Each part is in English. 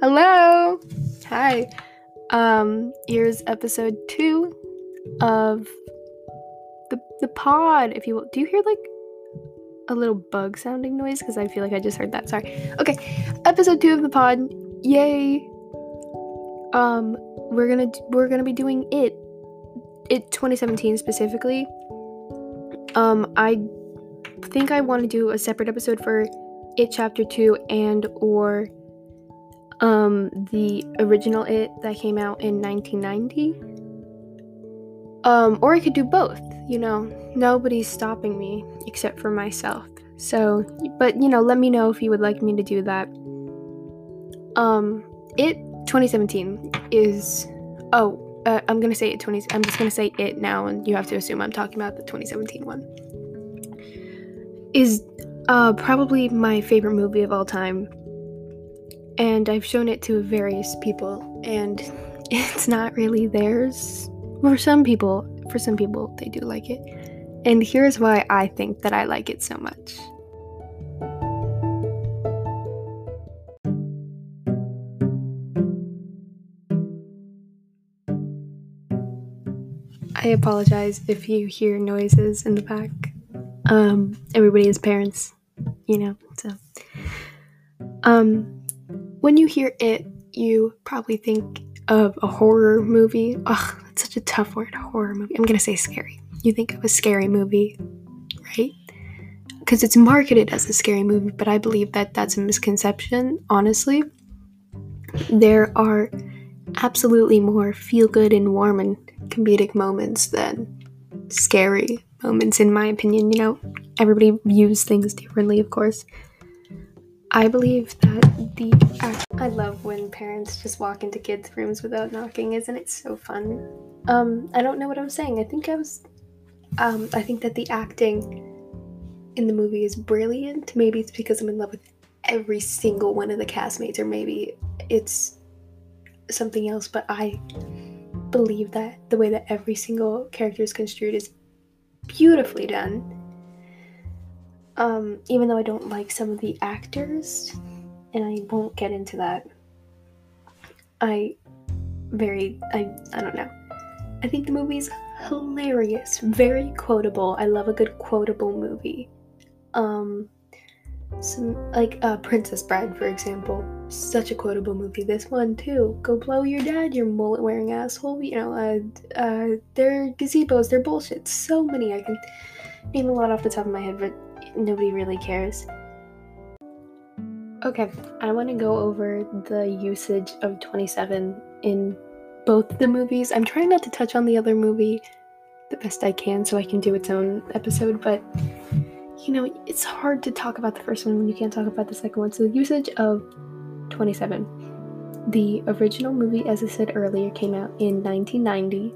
Hello. Hi. Um, here's episode two of the the pod. If you will, do you hear like a little bug sounding noise? Because I feel like I just heard that. Sorry. Okay, episode two of the pod. Yay. Um, we're gonna we're gonna be doing it. It 2017 specifically. Um, I think I want to do a separate episode for it chapter two and or um the original it that came out in 1990 um or i could do both you know? Nobody's stopping me except for myself. So but you know let me know if you would like me to do that. Um it 2017 is oh uh, i'm gonna say it 20 i'm just gonna say it now and you have to assume i'm talking about the 2017 one. Is uh probably my favorite movie of all time and I've shown it to various people, and it's not really theirs. For some people, for some people, they do like it. And here's why I think that I like it so much. I apologize if you hear noises in the back. Um, everybody is parents, you know, so. Um, when you hear it, you probably think of a horror movie. Ugh, that's such a tough word, horror movie. I'm gonna say scary. You think of a scary movie, right? Because it's marketed as a scary movie, but I believe that that's a misconception, honestly. There are absolutely more feel good and warm and comedic moments than scary moments, in my opinion. You know, everybody views things differently, of course. I believe that the I love when parents just walk into kids' rooms without knocking. Isn't it so fun? Um, I don't know what I'm saying. I think I was. Um, I think that the acting in the movie is brilliant. Maybe it's because I'm in love with every single one of the castmates, or maybe it's something else. But I believe that the way that every single character is construed is beautifully done um, even though I don't like some of the actors, and I won't get into that. I very I I don't know. I think the movie's hilarious, very quotable. I love a good quotable movie. Um some like uh Princess Bride for example. Such a quotable movie. This one too. Go blow your dad, your mullet wearing asshole. You know, uh uh they're gazebos, they're bullshit. So many I can name a lot off the top of my head, but nobody really cares. Okay, I want to go over the usage of 27 in both the movies. I'm trying not to touch on the other movie the best I can so I can do its own episode, but you know, it's hard to talk about the first one when you can't talk about the second one. So, the usage of 27. The original movie, as I said earlier, came out in 1990,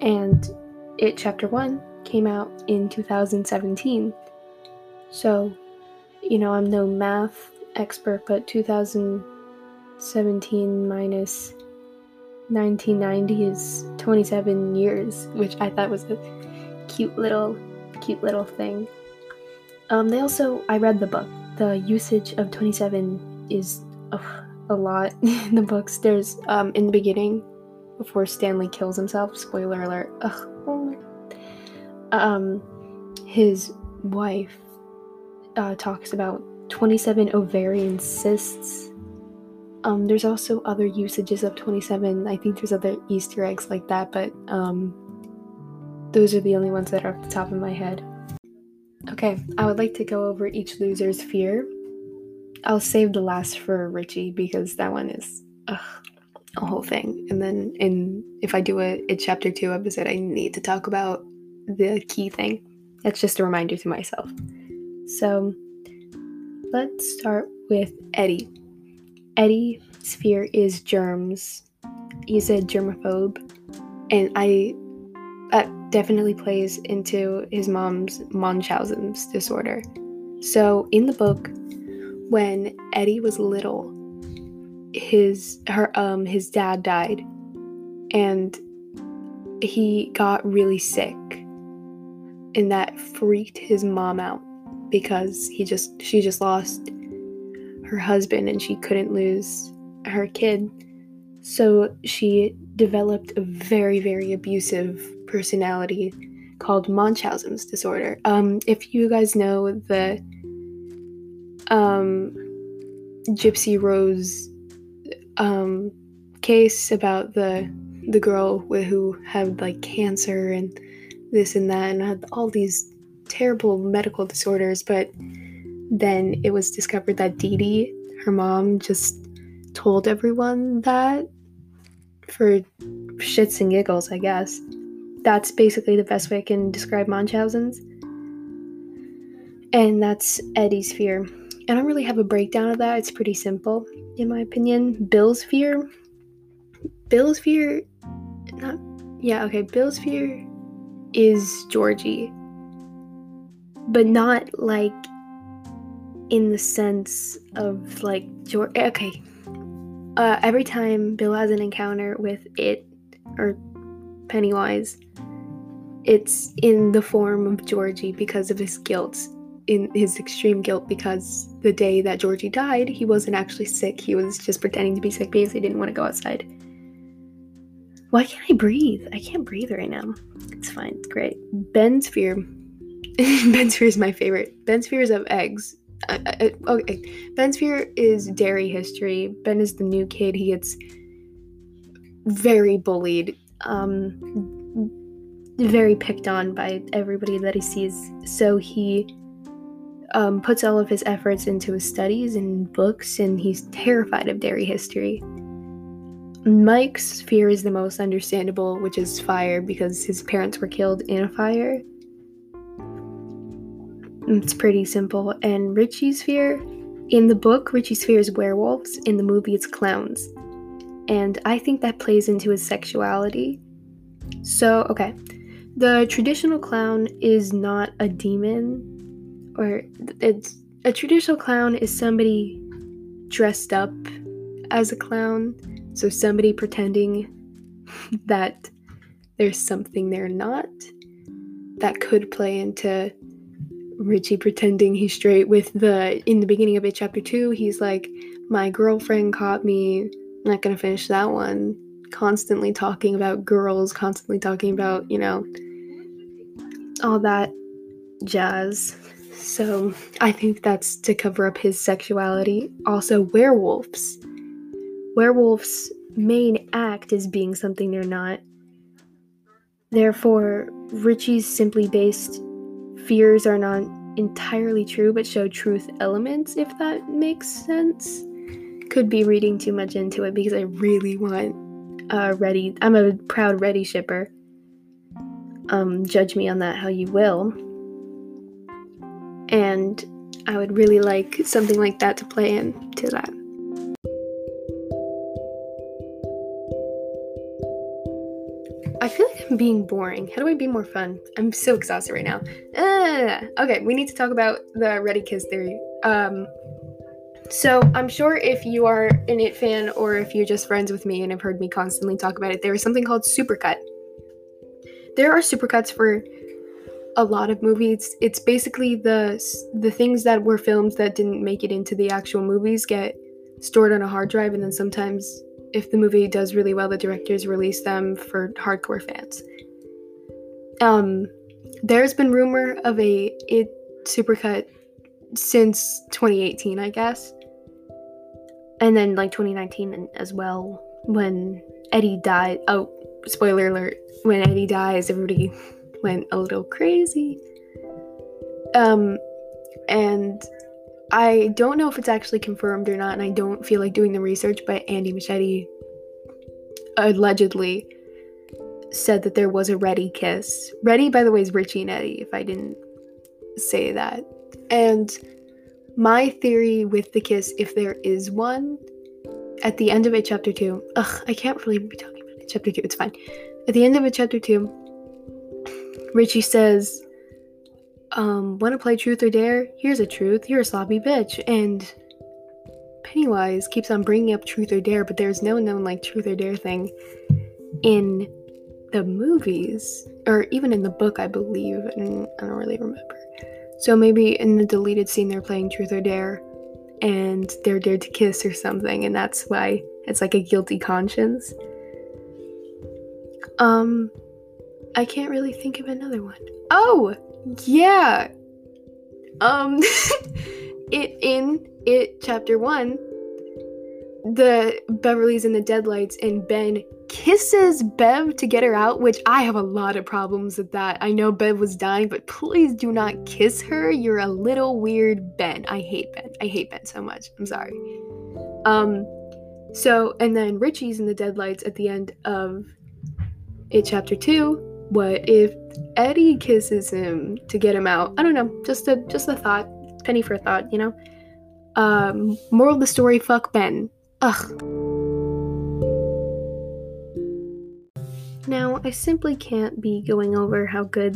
and it, chapter 1, came out in 2017. So, you know, I'm no math expert, but 2017 minus 1990 is 27 years, which I thought was a cute little, cute little thing. Um, they also, I read the book. The usage of 27 is a lot in the books. There's, um, in the beginning, before Stanley kills himself, spoiler alert, ugh, um, his wife uh, talks about 27 ovarian cysts. Um, there's also other usages of 27. I think there's other Easter eggs like that, but um, those are the only ones that are off the top of my head. Okay, I would like to go over each loser's fear. I'll save the last for Richie because that one is ugh, a whole thing. And then in if I do a, a chapter two episode, I need to talk about the key thing. That's just a reminder to myself. So let's start with Eddie. Eddie's fear is germs. He's a germaphobe, and I that definitely plays into his mom's Munchausen's disorder. So in the book, when Eddie was little, his her um his dad died, and he got really sick, and that freaked his mom out because he just she just lost her husband and she couldn't lose her kid. So she developed a very, very abusive personality called Munchausen's disorder. Um, if you guys know the um, Gypsy Rose um, case about the the girl who had like cancer and this and that and had all these terrible medical disorders, but then it was discovered that Dee Dee, her mom, just told everyone that for shits and giggles, I guess. That's basically the best way I can describe Munchausen's. And that's Eddie's fear. I don't really have a breakdown of that. It's pretty simple, in my opinion. Bill's fear. Bill's fear. Not. Yeah, okay. Bill's fear is Georgie. But not like in the sense of like George. Okay. Uh, every time Bill has an encounter with it or Pennywise, it's in the form of Georgie because of his guilt, in his extreme guilt because the day that Georgie died, he wasn't actually sick. He was just pretending to be sick because he didn't want to go outside. Why can't I breathe? I can't breathe right now. It's fine. It's great. Ben's fear. Ben's fear is my favorite. Ben's fear is of eggs. Uh, uh, okay. Ben's fear is Derry history. Ben is the new kid. He gets very bullied. Um, very picked on by everybody that he sees. So he um, puts all of his efforts into his studies and books, and he's terrified of Derry history. Mike's fear is the most understandable, which is fire, because his parents were killed in a fire. It's pretty simple. And Richie's fear, in the book, Richie's fear is werewolves. In the movie, it's clowns. And I think that plays into his sexuality. So, okay. The traditional clown is not a demon, or it's a traditional clown is somebody dressed up as a clown. So, somebody pretending that there's something they're not. That could play into Richie pretending he's straight with the in the beginning of it chapter 2 he's like my girlfriend caught me I'm not gonna finish that one. Constantly talking about girls constantly talking about you know all that jazz. So I think that's to cover up his sexuality. Also werewolves. Werewolves main act is being something they're not. Therefore Richie's simply based fears are not entirely true but show truth elements, if that makes sense. Could be reading too much into it because I really want uh, Reddie. I'm a proud Reddie shipper. Um, judge me on that how you will. And I would really like something like that to play into that. I feel like I'm being boring. How do I be more fun? I'm so exhausted right now. Uh, okay, we need to talk about the Reddie Kiss theory. Um, so I'm sure if you are an It fan or if you're just friends with me and have heard me constantly talk about it, there is something called supercut. There are supercuts for a lot of movies. It's basically the the things that were filmed that didn't make it into the actual movies get stored on a hard drive and then sometimes if the movie does really well, the directors release them for hardcore fans. Um, there's been rumor of a it supercut since 2018, I guess, and then like 2019 as well when Eddie died. Oh, spoiler alert! When Eddie dies, everybody went a little crazy. Um, and I don't know if it's actually confirmed or not, and I don't feel like doing the research, but Andy Muschietti allegedly said that there was a Reddie kiss. Reddie, by the way, is Richie and Eddie, if I didn't say that. And my theory with the kiss, if there is one, at the end of it, chapter 2, ugh, I can't really be talking about it. Chapter 2, it's fine. At the end of it, chapter 2, Richie says, um, want to play truth or dare? Here's a truth. You're a sloppy bitch. And Pennywise keeps on bringing up truth or dare, but there's no known like truth or dare thing in the movies or even in the book, I believe. And I don't really remember. So maybe in the deleted scene, they're playing truth or dare and they're dared to kiss or something, and that's why It's like a guilty conscience. Um, I can't really think of another one. Oh, yeah. Um, it in it chapter one, the Beverly's in the deadlights and Ben kisses Bev to get her out, which I have a lot of problems with that. I know Bev was dying, but please do not kiss her. You're a little weird, Ben. I hate Ben. I hate Ben so much. I'm sorry. Um, so and then Richie's in the deadlights at the end of it, chapter two. What if Eddie kisses him to get him out? I don't know. Just a just a thought. Penny for a thought, you know. Um, moral of the story: Fuck Ben. Ugh. Now, I simply can't be going over how good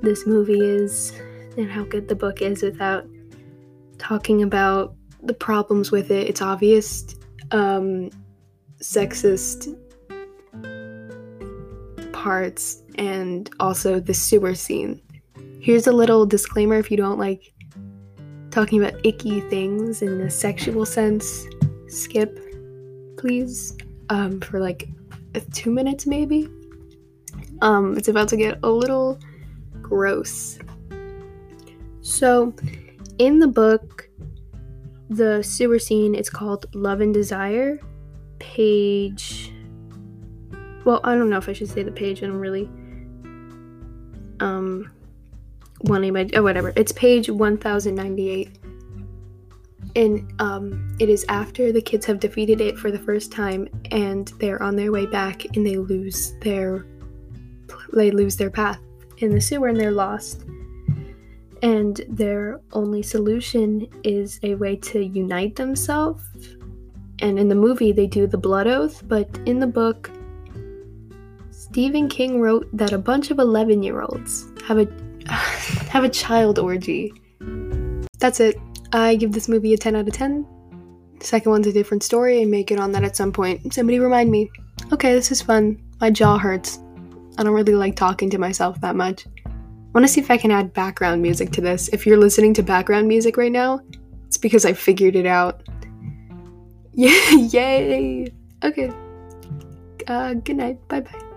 this movie is and how good the book is without talking about the problems with it. It's obvious um, sexist parts and also the sewer scene. Here's a little disclaimer if you don't like talking about icky things in the sexual sense skip, please, um, for like two minutes maybe. Um, it's about to get a little gross. So, in the book, the sewer scene it's called Love and Desire, page. Well, I don't know if I should say the page. I'm really um wanting my oh whatever. It's page 1098 and um, it is after the kids have defeated it for the first time and they're on their way back and they lose their they lose their path in the sewer and they're lost and their only solution is a way to unite themselves and in the movie they do the blood oath but in the book stephen king wrote that a bunch of 11 year olds have a have a child orgy that's it I give this movie a 10 out of 10. second one's a different story I make it on that at some point. Somebody remind me. Okay, this is fun. My jaw hurts. I don't really like talking to myself that much. I want to see if I can add background music to this. If you're listening to background music right now, it's because I figured it out. Yay! Yay! Okay. Uh, good night. Bye bye.